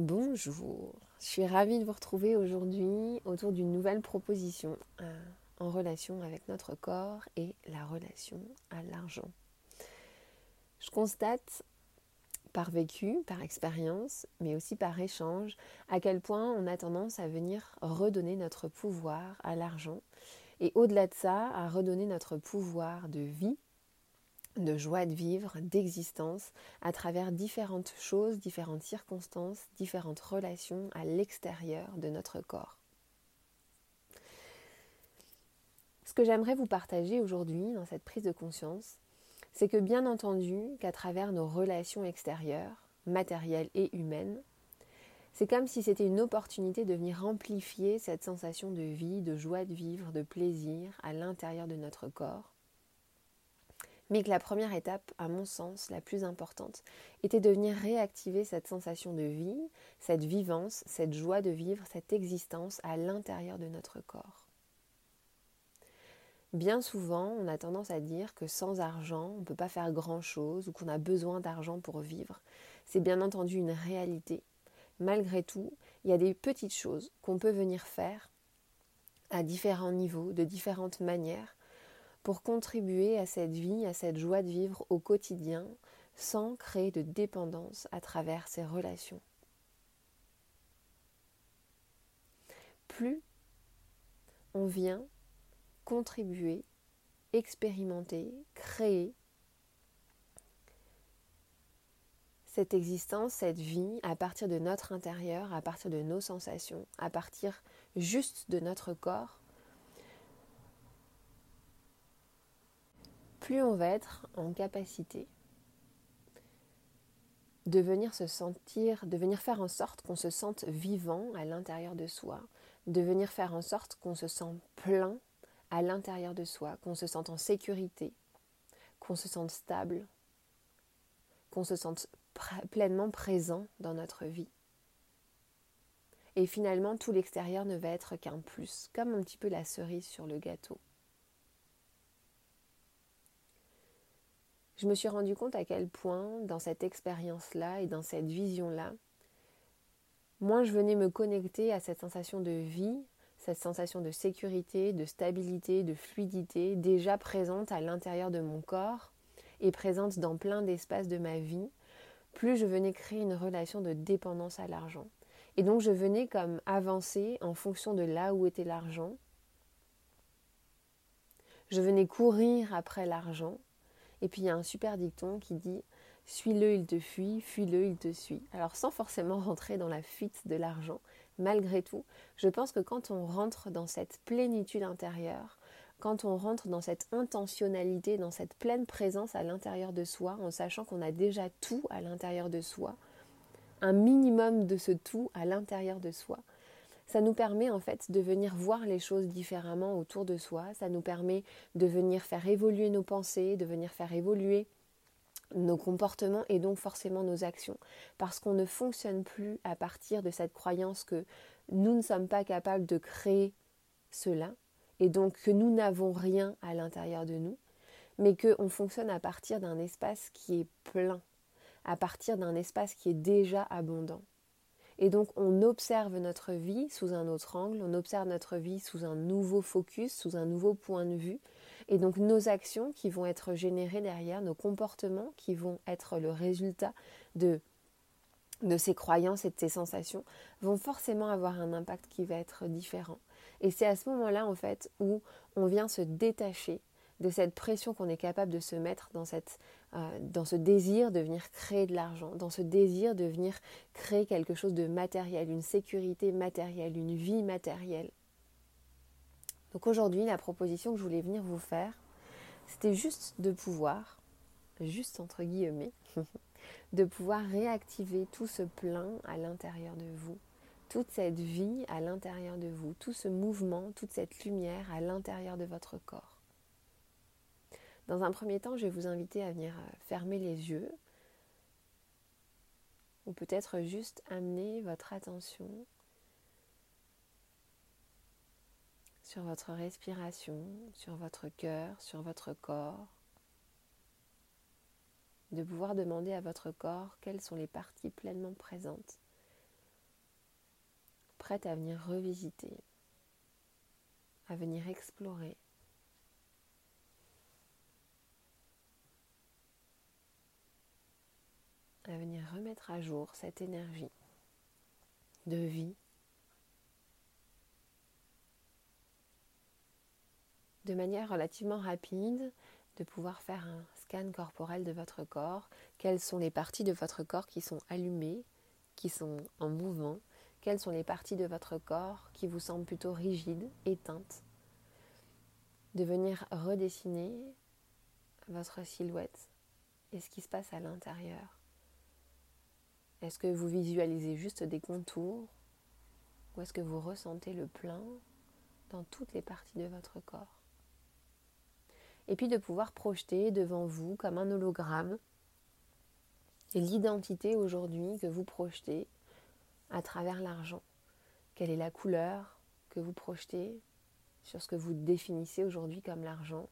Bonjour, je suis ravie de vous retrouver aujourd'hui autour d'une nouvelle proposition euh, en relation avec notre corps et la relation à l'argent. Je constate par vécu, par expérience, mais aussi par échange, à quel point on a tendance à venir redonner notre pouvoir à l'argent et au-delà de ça, à redonner notre pouvoir de vie de joie de vivre, d'existence, à travers différentes choses, différentes circonstances, différentes relations à l'extérieur de notre corps. Ce que j'aimerais vous partager aujourd'hui dans cette prise de conscience, c'est que bien entendu qu'à travers nos relations extérieures, matérielles et humaines, c'est comme si c'était une opportunité de venir amplifier cette sensation de vie, de joie de vivre, de plaisir à l'intérieur de notre corps mais que la première étape, à mon sens, la plus importante, était de venir réactiver cette sensation de vie, cette vivance, cette joie de vivre, cette existence à l'intérieur de notre corps. Bien souvent, on a tendance à dire que sans argent, on ne peut pas faire grand-chose ou qu'on a besoin d'argent pour vivre. C'est bien entendu une réalité. Malgré tout, il y a des petites choses qu'on peut venir faire à différents niveaux, de différentes manières, pour contribuer à cette vie, à cette joie de vivre au quotidien, sans créer de dépendance à travers ces relations. Plus on vient contribuer, expérimenter, créer cette existence, cette vie à partir de notre intérieur, à partir de nos sensations, à partir juste de notre corps, plus on va être en capacité de venir se sentir, de venir faire en sorte qu'on se sente vivant à l'intérieur de soi, de venir faire en sorte qu'on se sente plein à l'intérieur de soi, qu'on se sente en sécurité, qu'on se sente stable, qu'on se sente pleinement présent dans notre vie. Et finalement, tout l'extérieur ne va être qu'un plus, comme un petit peu la cerise sur le gâteau. Je me suis rendu compte à quel point, dans cette expérience-là et dans cette vision-là, moins je venais me connecter à cette sensation de vie, cette sensation de sécurité, de stabilité, de fluidité, déjà présente à l'intérieur de mon corps et présente dans plein d'espaces de ma vie, plus je venais créer une relation de dépendance à l'argent. Et donc je venais comme avancer en fonction de là où était l'argent. Je venais courir après l'argent et puis il y a un super dicton qui dit Suis-le, il te fuit, fuis-le, il te suit. Alors sans forcément rentrer dans la fuite de l'argent, malgré tout, je pense que quand on rentre dans cette plénitude intérieure, quand on rentre dans cette intentionnalité, dans cette pleine présence à l'intérieur de soi, en sachant qu'on a déjà tout à l'intérieur de soi, un minimum de ce tout à l'intérieur de soi, ça nous permet en fait de venir voir les choses différemment autour de soi, ça nous permet de venir faire évoluer nos pensées, de venir faire évoluer nos comportements et donc forcément nos actions. Parce qu'on ne fonctionne plus à partir de cette croyance que nous ne sommes pas capables de créer cela et donc que nous n'avons rien à l'intérieur de nous, mais qu'on fonctionne à partir d'un espace qui est plein, à partir d'un espace qui est déjà abondant. Et donc on observe notre vie sous un autre angle, on observe notre vie sous un nouveau focus, sous un nouveau point de vue. Et donc nos actions qui vont être générées derrière, nos comportements qui vont être le résultat de, de ces croyances et de ces sensations, vont forcément avoir un impact qui va être différent. Et c'est à ce moment-là en fait où on vient se détacher de cette pression qu'on est capable de se mettre euh, dans ce désir de venir créer de l'argent, dans ce désir de venir créer quelque chose de matériel, une sécurité matérielle, une vie matérielle. Donc aujourd'hui, la proposition que je voulais venir vous faire, c'était juste de pouvoir, juste entre guillemets, de pouvoir réactiver tout ce plein à l'intérieur de vous, toute cette vie à l'intérieur de vous, tout ce mouvement, toute cette lumière à l'intérieur de votre corps. Dans un premier temps, je vais vous inviter à venir euh, fermer les yeux ou peut-être juste amener votre attention sur votre respiration, sur votre cœur, sur votre corps. De pouvoir demander à votre corps quelles sont les parties pleinement présentes prête à venir revisiter, à venir explorer. À venir remettre à jour cette énergie de vie, de manière relativement rapide, de pouvoir faire un scan corporel de votre corps, quelles sont les parties de votre corps qui sont allumées, qui sont en mouvement, quelles sont les parties de votre corps qui vous semblent plutôt rigides, éteintes, de venir redessiner votre silhouette et ce qui se passe à l'intérieur. Est-ce que vous visualisez juste des contours ou est-ce que vous ressentez le plein dans toutes les parties de votre corps? Et puis de pouvoir projeter devant vous comme un hologramme l'identité aujourd'hui que vous projetez à travers l'argent. Quelle est la couleur que vous projetez sur ce que vous définissez aujourd'hui comme l'argent?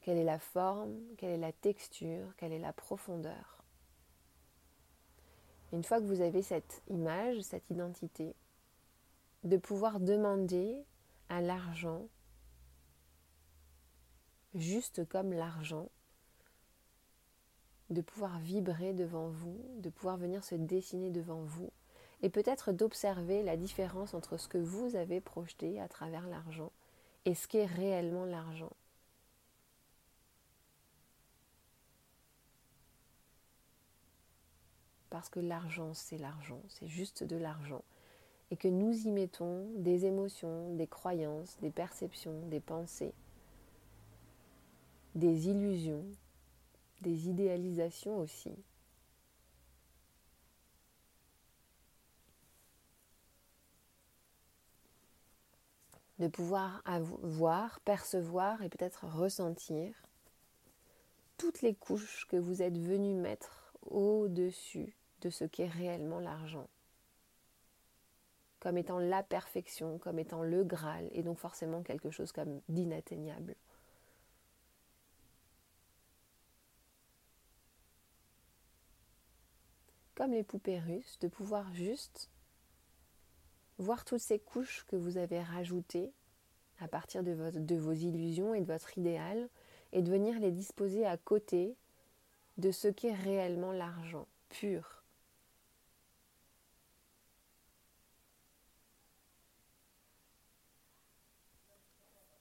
Quelle est la forme? Quelle est la texture? Quelle est la profondeur? Une fois que vous avez cette image, cette identité, de pouvoir demander à l'argent juste comme l'argent, de pouvoir vibrer devant vous, de pouvoir venir se dessiner devant vous, et peut-être d'observer la différence entre ce que vous avez projeté à travers l'argent et ce qu'est réellement l'argent. Parce que l'argent, c'est l'argent, c'est juste de l'argent. Et que nous y mettons des émotions, des croyances, des perceptions, des pensées des illusions, des idéalisations aussi. De pouvoir voir, percevoir et peut-être ressentir toutes les couches que vous êtes venu mettre au-dessus de ce qu'est réellement l'argent. Comme étant la perfection, comme étant le Graal, et donc forcément quelque chose comme d'inatteignable. comme les poupées russes, de pouvoir juste voir toutes ces couches que vous avez rajoutées à partir de, de vos illusions et de votre idéal, et de venir les disposer à côté de ce qu'est réellement l'argent pur.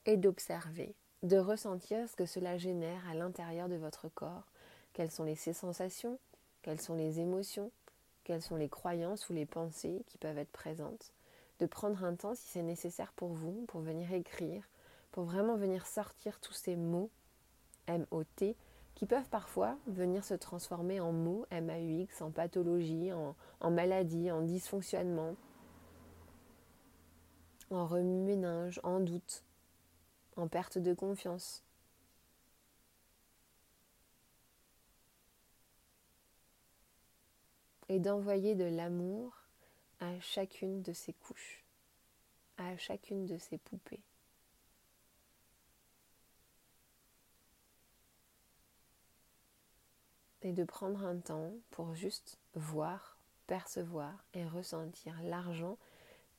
Et d'observer, de ressentir ce que cela génère à l'intérieur de votre corps, quelles sont les sensations, quelles sont les émotions, quelles sont les croyances ou les pensées qui peuvent être présentes, de prendre un temps si c'est nécessaire pour vous, pour venir écrire, pour vraiment venir sortir tous ces mots M-O-T qui peuvent parfois venir se transformer en mots M-A-U-X, en pathologie, en, en maladie, en dysfonctionnement, en remue-ménage, en doute, en perte de confiance. et d'envoyer de l'amour à chacune de ces couches, à chacune de ces poupées. Et de prendre un temps pour juste voir, percevoir et ressentir l'argent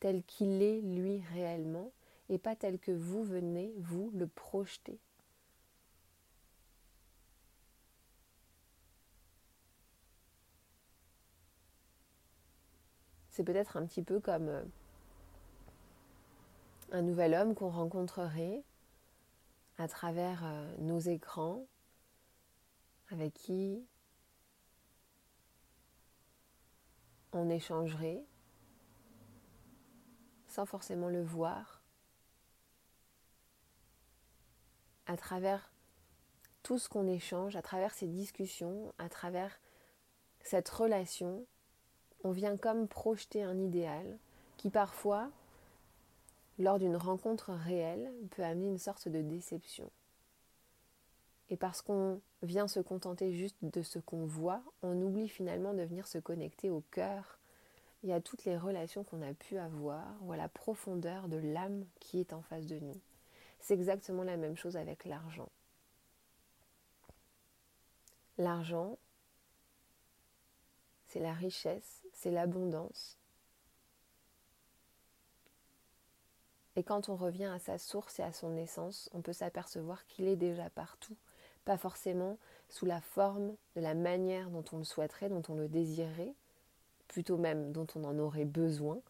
tel qu'il est lui réellement et pas tel que vous venez vous le projeter. C'est peut-être un petit peu comme euh, un nouvel homme qu'on rencontrerait à travers euh, nos écrans, avec qui on échangerait sans forcément le voir, à travers tout ce qu'on échange, à travers ces discussions, à travers cette relation, on vient comme projeter un idéal qui parfois, lors d'une rencontre réelle, peut amener une sorte de déception. Et parce qu'on vient se contenter juste de ce qu'on voit, on oublie finalement de venir se connecter au cœur et à toutes les relations qu'on a pu avoir ou à la profondeur de l'âme qui est en face de nous. C'est exactement la même chose avec l'argent. L'argent, c'est la richesse, c'est l'abondance. Et quand on revient à sa source et à son essence, on peut s'apercevoir qu'il est déjà partout, pas forcément sous la forme, de la manière dont on le souhaiterait, dont on le désirerait, plutôt même dont on en aurait besoin,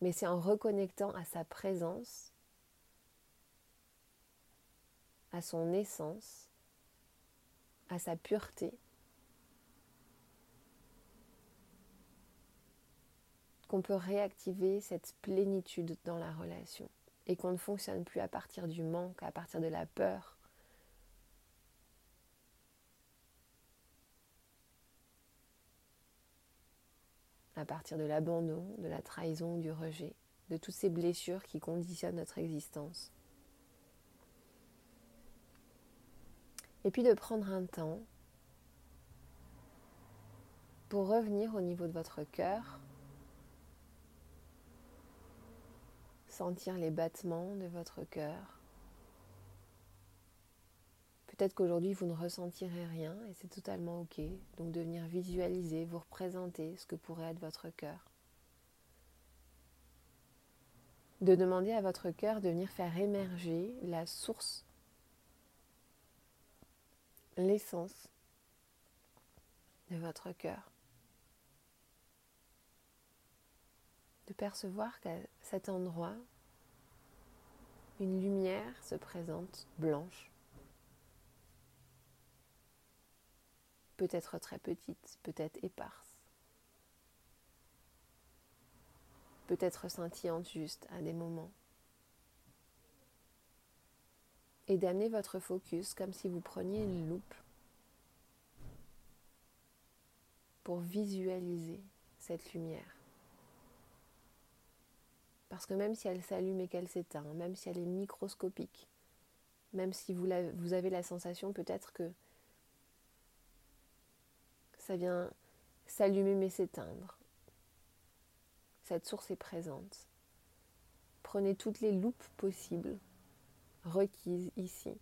mais c'est en reconnectant à sa présence, à son essence, à sa pureté, qu'on peut réactiver cette plénitude dans la relation et qu'on ne fonctionne plus à partir du manque, à partir de la peur. à partir de l'abandon, de la trahison, du rejet, de toutes ces blessures qui conditionnent notre existence. Et puis de prendre un temps pour revenir au niveau de votre cœur sentir les battements de votre cœur. Peut-être qu'aujourd'hui vous ne ressentirez rien et c'est totalement ok. Donc de venir visualiser, vous représenter ce que pourrait être votre cœur. De demander à votre cœur de venir faire émerger la source, l'essence de votre cœur. de percevoir qu'à cet endroit, une lumière se présente blanche, peut-être très petite, peut-être éparse, peut-être scintillante juste à des moments. Et d'amener votre focus comme si vous preniez une loupe pour visualiser cette lumière. Parce que même si elle s'allume et qu'elle s'éteint, même si elle est microscopique, même si vous, vous avez la sensation peut-être que ça vient s'allumer mais s'éteindre, cette source est présente. Prenez toutes les loupes possibles requises ici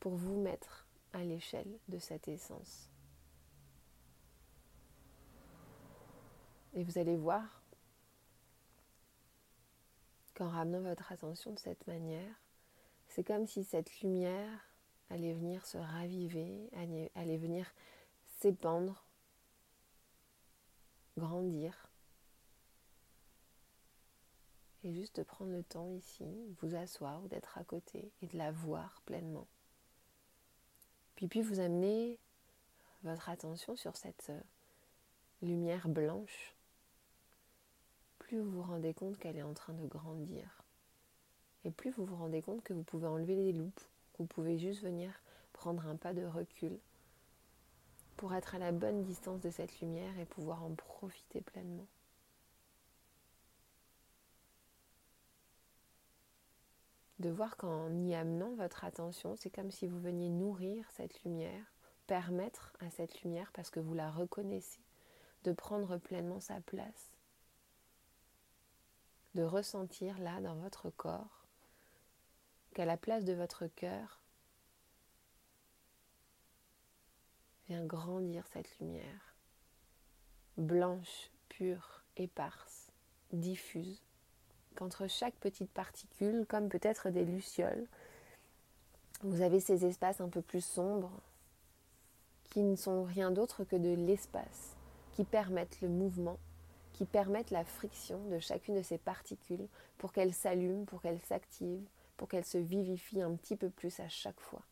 pour vous mettre à l'échelle de cette essence. Et vous allez voir qu'en ramenant votre attention de cette manière, c'est comme si cette lumière allait venir se raviver, allait venir s'épandre, grandir. Et juste prendre le temps ici, vous asseoir ou d'être à côté et de la voir pleinement. Puis puis vous amener votre attention sur cette lumière blanche plus vous vous rendez compte qu'elle est en train de grandir. Et plus vous vous rendez compte que vous pouvez enlever les loupes, que vous pouvez juste venir prendre un pas de recul pour être à la bonne distance de cette lumière et pouvoir en profiter pleinement. De voir qu'en y amenant votre attention, c'est comme si vous veniez nourrir cette lumière, permettre à cette lumière, parce que vous la reconnaissez, de prendre pleinement sa place de ressentir là dans votre corps qu'à la place de votre cœur vient grandir cette lumière, blanche, pure, éparse, diffuse, qu'entre chaque petite particule, comme peut-être des lucioles, vous avez ces espaces un peu plus sombres qui ne sont rien d'autre que de l'espace, qui permettent le mouvement qui permettent la friction de chacune de ces particules pour qu'elles s'allument, pour qu'elles s'activent, pour qu'elles se vivifient un petit peu plus à chaque fois.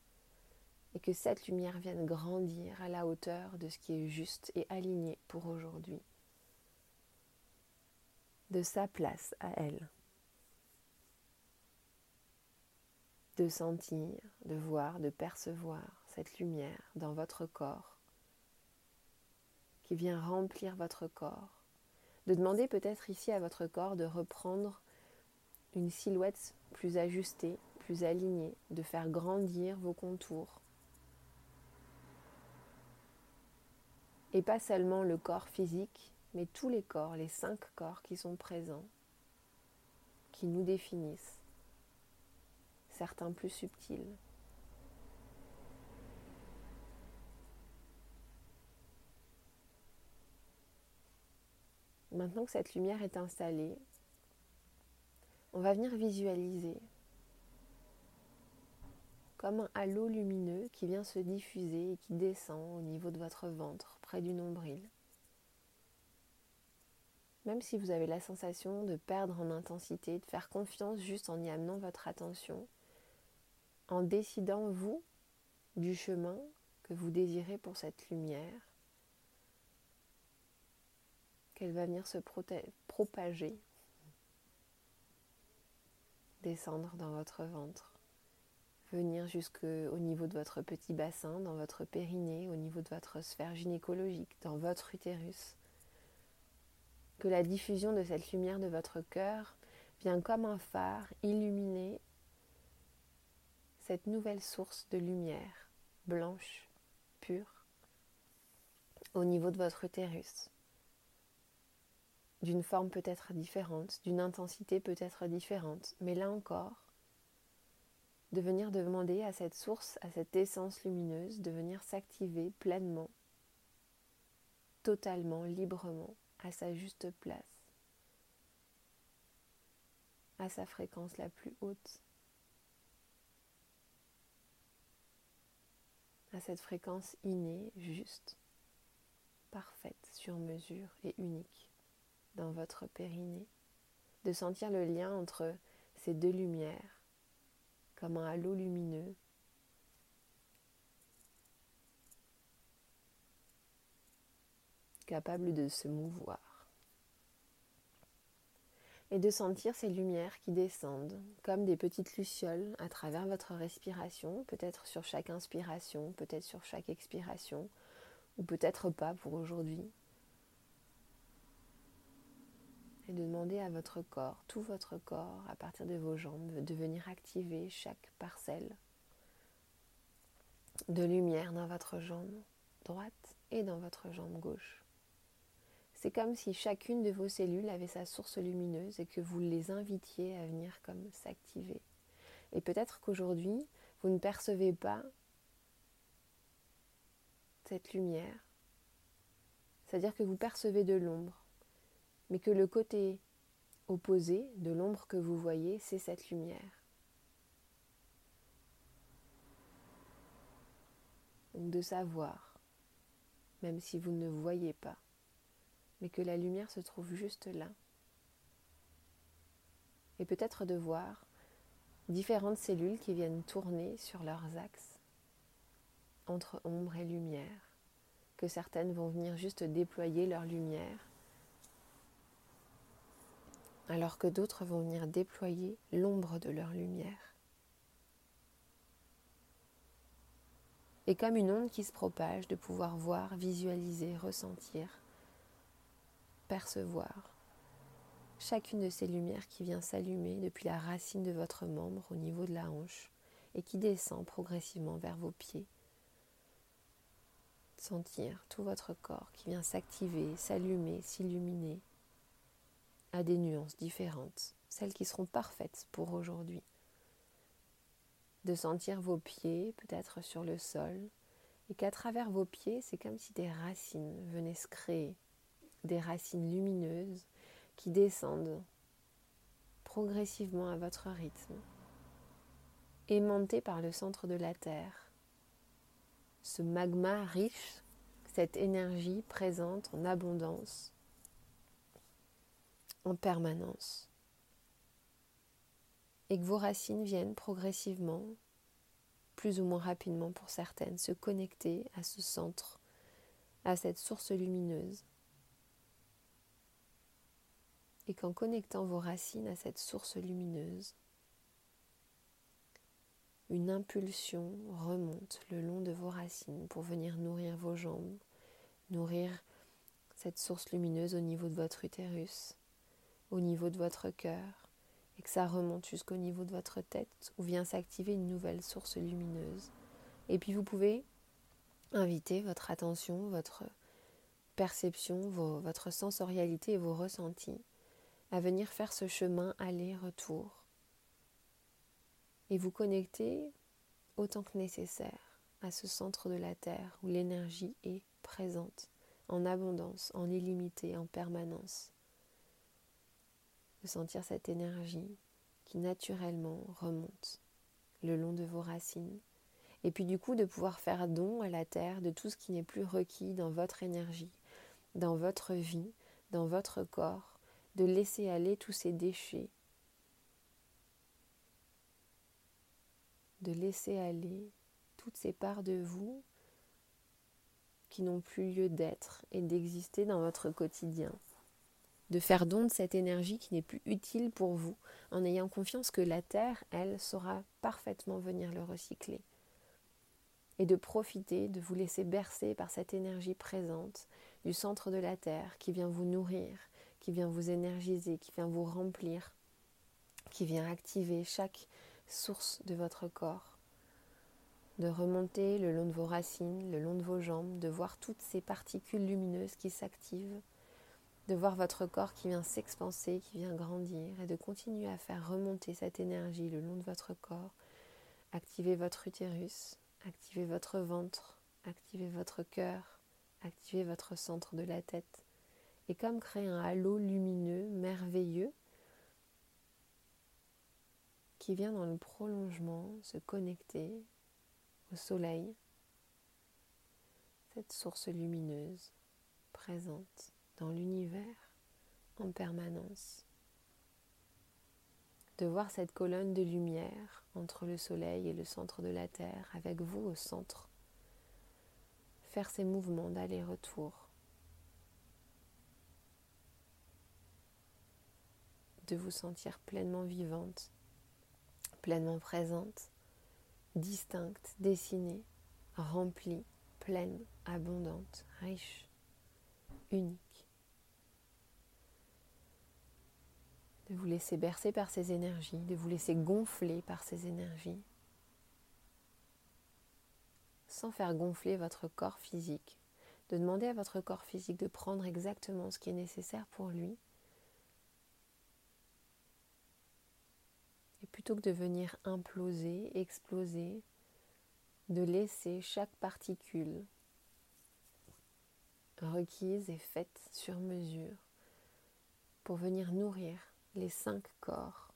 Et que cette lumière vienne grandir à la hauteur de ce qui est juste et aligné pour aujourd'hui. De sa place à elle. De sentir, de voir, de percevoir cette lumière dans votre corps qui vient remplir votre corps de demander peut-être ici à votre corps de reprendre une silhouette plus ajustée, plus alignée, de faire grandir vos contours. Et pas seulement le corps physique, mais tous les corps, les cinq corps qui sont présents, qui nous définissent, certains plus subtils. Maintenant que cette lumière est installée, on va venir visualiser comme un halo lumineux qui vient se diffuser et qui descend au niveau de votre ventre, près du nombril. Même si vous avez la sensation de perdre en intensité, de faire confiance juste en y amenant votre attention, en décidant, vous, du chemin que vous désirez pour cette lumière, qu'elle va venir se propager, descendre dans votre ventre, venir jusqu'au niveau de votre petit bassin, dans votre périnée, au niveau de votre sphère gynécologique, dans votre utérus. Que la diffusion de cette lumière de votre cœur vient comme un phare illuminer cette nouvelle source de lumière blanche, pure, au niveau de votre utérus. D'une forme peut-être différente, d'une intensité peut-être différente, mais là encore, de venir demander à cette source, à cette essence lumineuse, de venir s'activer pleinement, totalement, librement, à sa juste place, à sa fréquence la plus haute, à cette fréquence innée, juste, parfaite, sur mesure et unique dans votre périnée, de sentir le lien entre ces deux lumières, comme un halo lumineux. capable de se mouvoir. Et de sentir ces lumières qui descendent comme des petites lucioles à travers votre respiration, peut-être sur chaque inspiration, peut-être sur chaque expiration, ou peut-être pas pour aujourd'hui, et de demander à votre corps, tout votre corps, à partir de vos jambes, de venir activer chaque parcelle de lumière dans votre jambe droite et dans votre jambe gauche. C'est comme si chacune de vos cellules avait sa source lumineuse et que vous les invitiez à venir comme s'activer. Et peut-être qu'aujourd'hui, vous ne percevez pas cette lumière. C'est-à-dire que vous percevez de l'ombre mais que le côté opposé de l'ombre que vous voyez, c'est cette lumière. Donc de savoir, même si vous ne voyez pas, mais que la lumière se trouve juste là. Et peut-être de voir différentes cellules qui viennent tourner sur leurs axes entre ombre et lumière, que certaines vont venir juste déployer leur lumière alors que d'autres vont venir déployer l'ombre de leur lumière. Et comme une onde qui se propage, de pouvoir voir, visualiser, ressentir, percevoir chacune de ces lumières qui vient s'allumer depuis la racine de votre membre au niveau de la hanche et qui descend progressivement vers vos pieds. Sentir tout votre corps qui vient s'activer, s'allumer, s'illuminer à des nuances différentes, celles qui seront parfaites pour aujourd'hui. De sentir vos pieds peut-être sur le sol et qu'à travers vos pieds, c'est comme si des racines venaient se créer, des racines lumineuses qui descendent progressivement à votre rythme, aimantées par le centre de la Terre. Ce magma riche, cette énergie présente en abondance, en permanence. Et que vos racines viennent progressivement, plus ou moins rapidement pour certaines, se connecter à ce centre, à cette source lumineuse. Et qu'en connectant vos racines à cette source lumineuse, une impulsion remonte le long de vos racines pour venir nourrir vos jambes, nourrir cette source lumineuse au niveau de votre utérus, au niveau de votre cœur et que ça remonte jusqu'au niveau de votre tête où vient s'activer une nouvelle source lumineuse. Et puis vous pouvez inviter votre attention, votre perception, votre sensorialité et vos ressentis à venir faire ce chemin aller-retour et vous connecter autant que nécessaire à ce centre de la Terre où l'énergie est présente en abondance, en illimité, en permanence sentir cette énergie qui naturellement remonte le long de vos racines. Et puis du coup de pouvoir faire don à la terre de tout ce qui n'est plus requis dans votre énergie, dans votre vie, dans votre corps, de laisser aller tous ces déchets, de laisser aller toutes ces parts de vous qui n'ont plus lieu d'être et d'exister dans votre quotidien. De faire don de cette énergie qui n'est plus utile pour vous, en ayant confiance que la Terre, elle, saura parfaitement venir le recycler. Et de profiter, de vous laisser bercer par cette énergie présente du centre de la Terre qui vient vous nourrir, qui vient vous énergiser, qui vient vous remplir, qui vient activer chaque source de votre corps, de remonter le long de vos racines, le long de vos jambes, de voir toutes ces particules lumineuses qui s'activent, de voir votre corps qui vient s'expanser, qui vient grandir, et de continuer à faire remonter cette énergie le long de votre corps, activer votre utérus, activer votre ventre, activer votre cœur, activer votre centre de la tête, et comme créer un halo lumineux, merveilleux, qui vient dans le prolongement se connecter au soleil, cette source lumineuse présente dans l'univers en permanence. De voir cette colonne de lumière entre le soleil et le centre de la Terre, avec vous au centre, faire ces mouvements d'aller-retour, de vous sentir pleinement vivante pleinement présente, distincte, dessinée, remplie, pleine, abondante, riche, unique. De vous laisser bercer par ces énergies, de vous laisser gonfler par ces énergies, sans faire gonfler votre corps physique, de demander à votre corps physique de prendre exactement ce qui est nécessaire pour lui plutôt que de venir imploser, exploser, de laisser chaque particule requise et faite sur mesure pour venir nourrir les cinq corps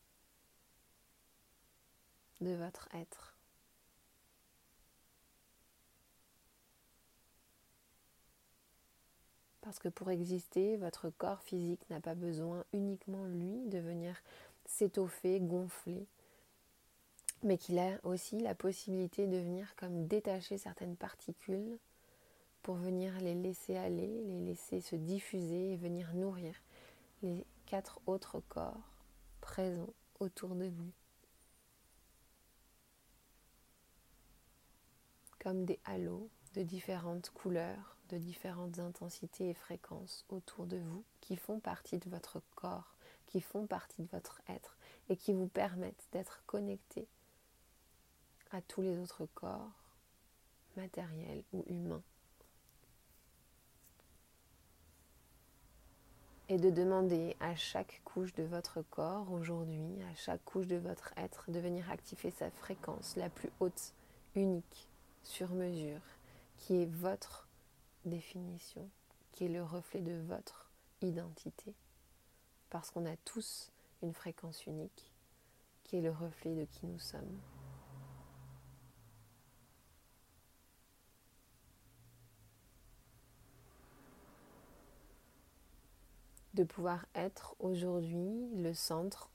de votre être. Parce que pour exister, votre corps physique n'a pas besoin uniquement, lui, de venir s'étoffer, gonfler, mais qu'il a aussi la possibilité de venir comme détacher certaines particules pour venir les laisser aller, les laisser se diffuser et venir nourrir les quatre autres corps présents autour de vous. Comme des halos de différentes couleurs, de différentes intensités et fréquences autour de vous qui font partie de votre corps, qui font partie de votre être et qui vous permettent d'être connecté à tous les autres corps, matériels ou humains. Et de demander à chaque couche de votre corps aujourd'hui, à chaque couche de votre être, de venir activer sa fréquence la plus haute, unique, sur mesure, qui est votre définition, qui est le reflet de votre identité parce qu'on a tous une fréquence unique qui est le reflet de qui nous sommes. De pouvoir être aujourd'hui le centre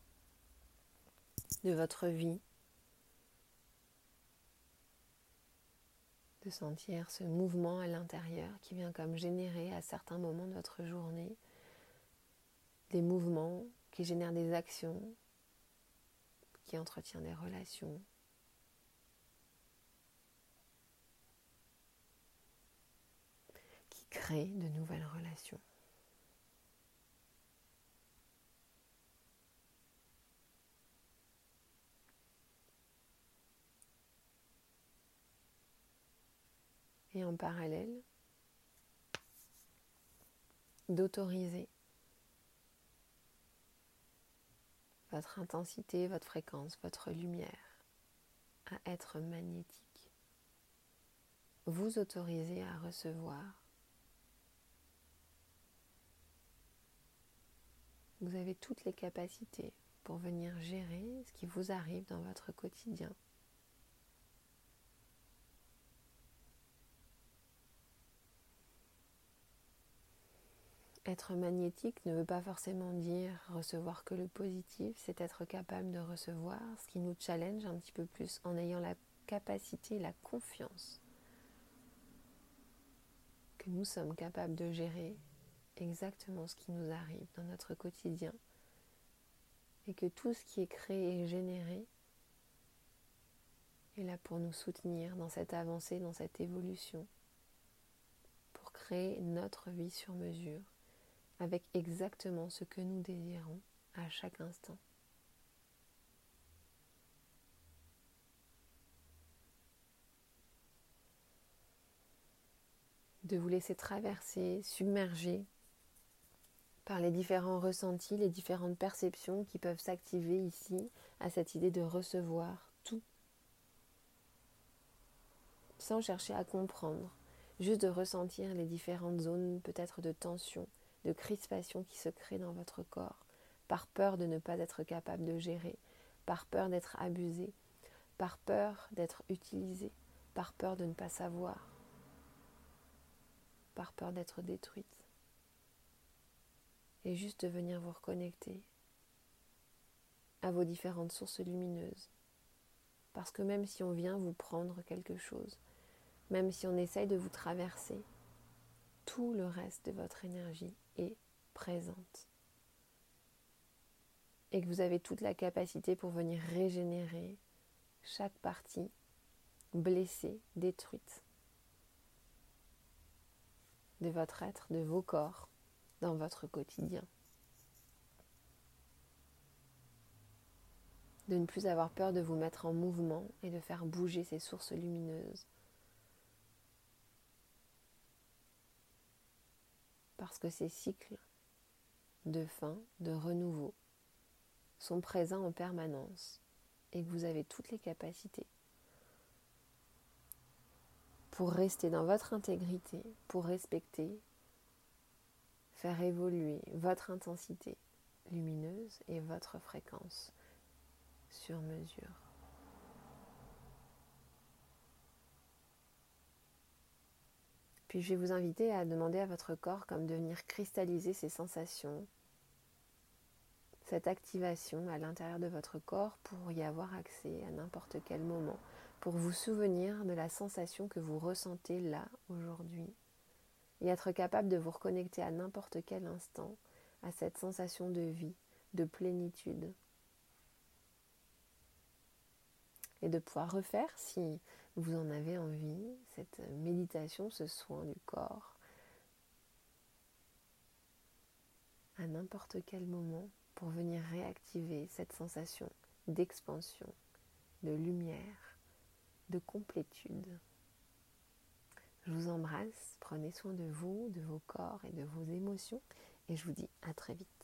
de votre vie, de sentir ce mouvement à l'intérieur qui vient comme générer à certains moments de votre journée des mouvements qui génèrent des actions, qui entretiennent des relations. qui créent de nouvelles relations. Et en parallèle, d'autoriser votre intensité, votre fréquence, votre lumière à être magnétique. Vous autorisez à recevoir. Vous avez toutes les capacités pour venir gérer ce qui vous arrive dans votre quotidien. Être magnétique ne veut pas forcément dire recevoir que le positif, c'est être capable de recevoir ce qui nous challenge un petit peu plus en ayant la capacité, la confiance que nous sommes capables de gérer exactement ce qui nous arrive dans notre quotidien. Et que tout ce qui est créé et généré est là pour nous soutenir dans cette avancée, dans cette évolution, pour créer notre vie sur mesure avec exactement ce que nous désirons à chaque instant. De vous laisser traverser, submerger par les différents ressentis, les différentes perceptions qui peuvent s'activer ici à cette idée de recevoir tout, sans chercher à comprendre, juste de ressentir les différentes zones peut-être de tension, de crispation qui se créent dans votre corps, par peur de ne pas être capable de gérer, par peur d'être abusé, par peur d'être utilisé, par peur de ne pas savoir, par peur d'être détruite et juste de venir vous reconnecter à vos différentes sources lumineuses. Parce que même si on vient vous prendre quelque chose, même si on essaye de vous traverser, tout le reste de votre énergie est présente. Et que vous avez toute la capacité pour venir régénérer chaque partie blessée, détruite de votre être, de vos corps, dans votre quotidien. De ne plus avoir peur de vous mettre en mouvement et de faire bouger ces sources lumineuses. Parce que ces cycles de fin, de renouveau, sont présents en permanence et que vous avez toutes les capacités pour rester dans votre intégrité, pour respecter faire évoluer votre intensité lumineuse et votre fréquence sur mesure. Puis je vais vous inviter à demander à votre corps comme de venir cristalliser ces sensations, cette activation à l'intérieur de votre corps pour y avoir accès à n'importe quel moment, pour vous souvenir de la sensation que vous ressentez là aujourd'hui et être capable de vous reconnecter à n'importe quel instant à cette sensation de vie, de plénitude. Et de pouvoir refaire, si vous en avez envie, cette méditation, ce soin du corps, à n'importe quel moment pour venir réactiver cette sensation d'expansion, de lumière, de complétude. Je vous embrasse, prenez soin de vous, de vos corps et de vos émotions et je vous dis à très vite.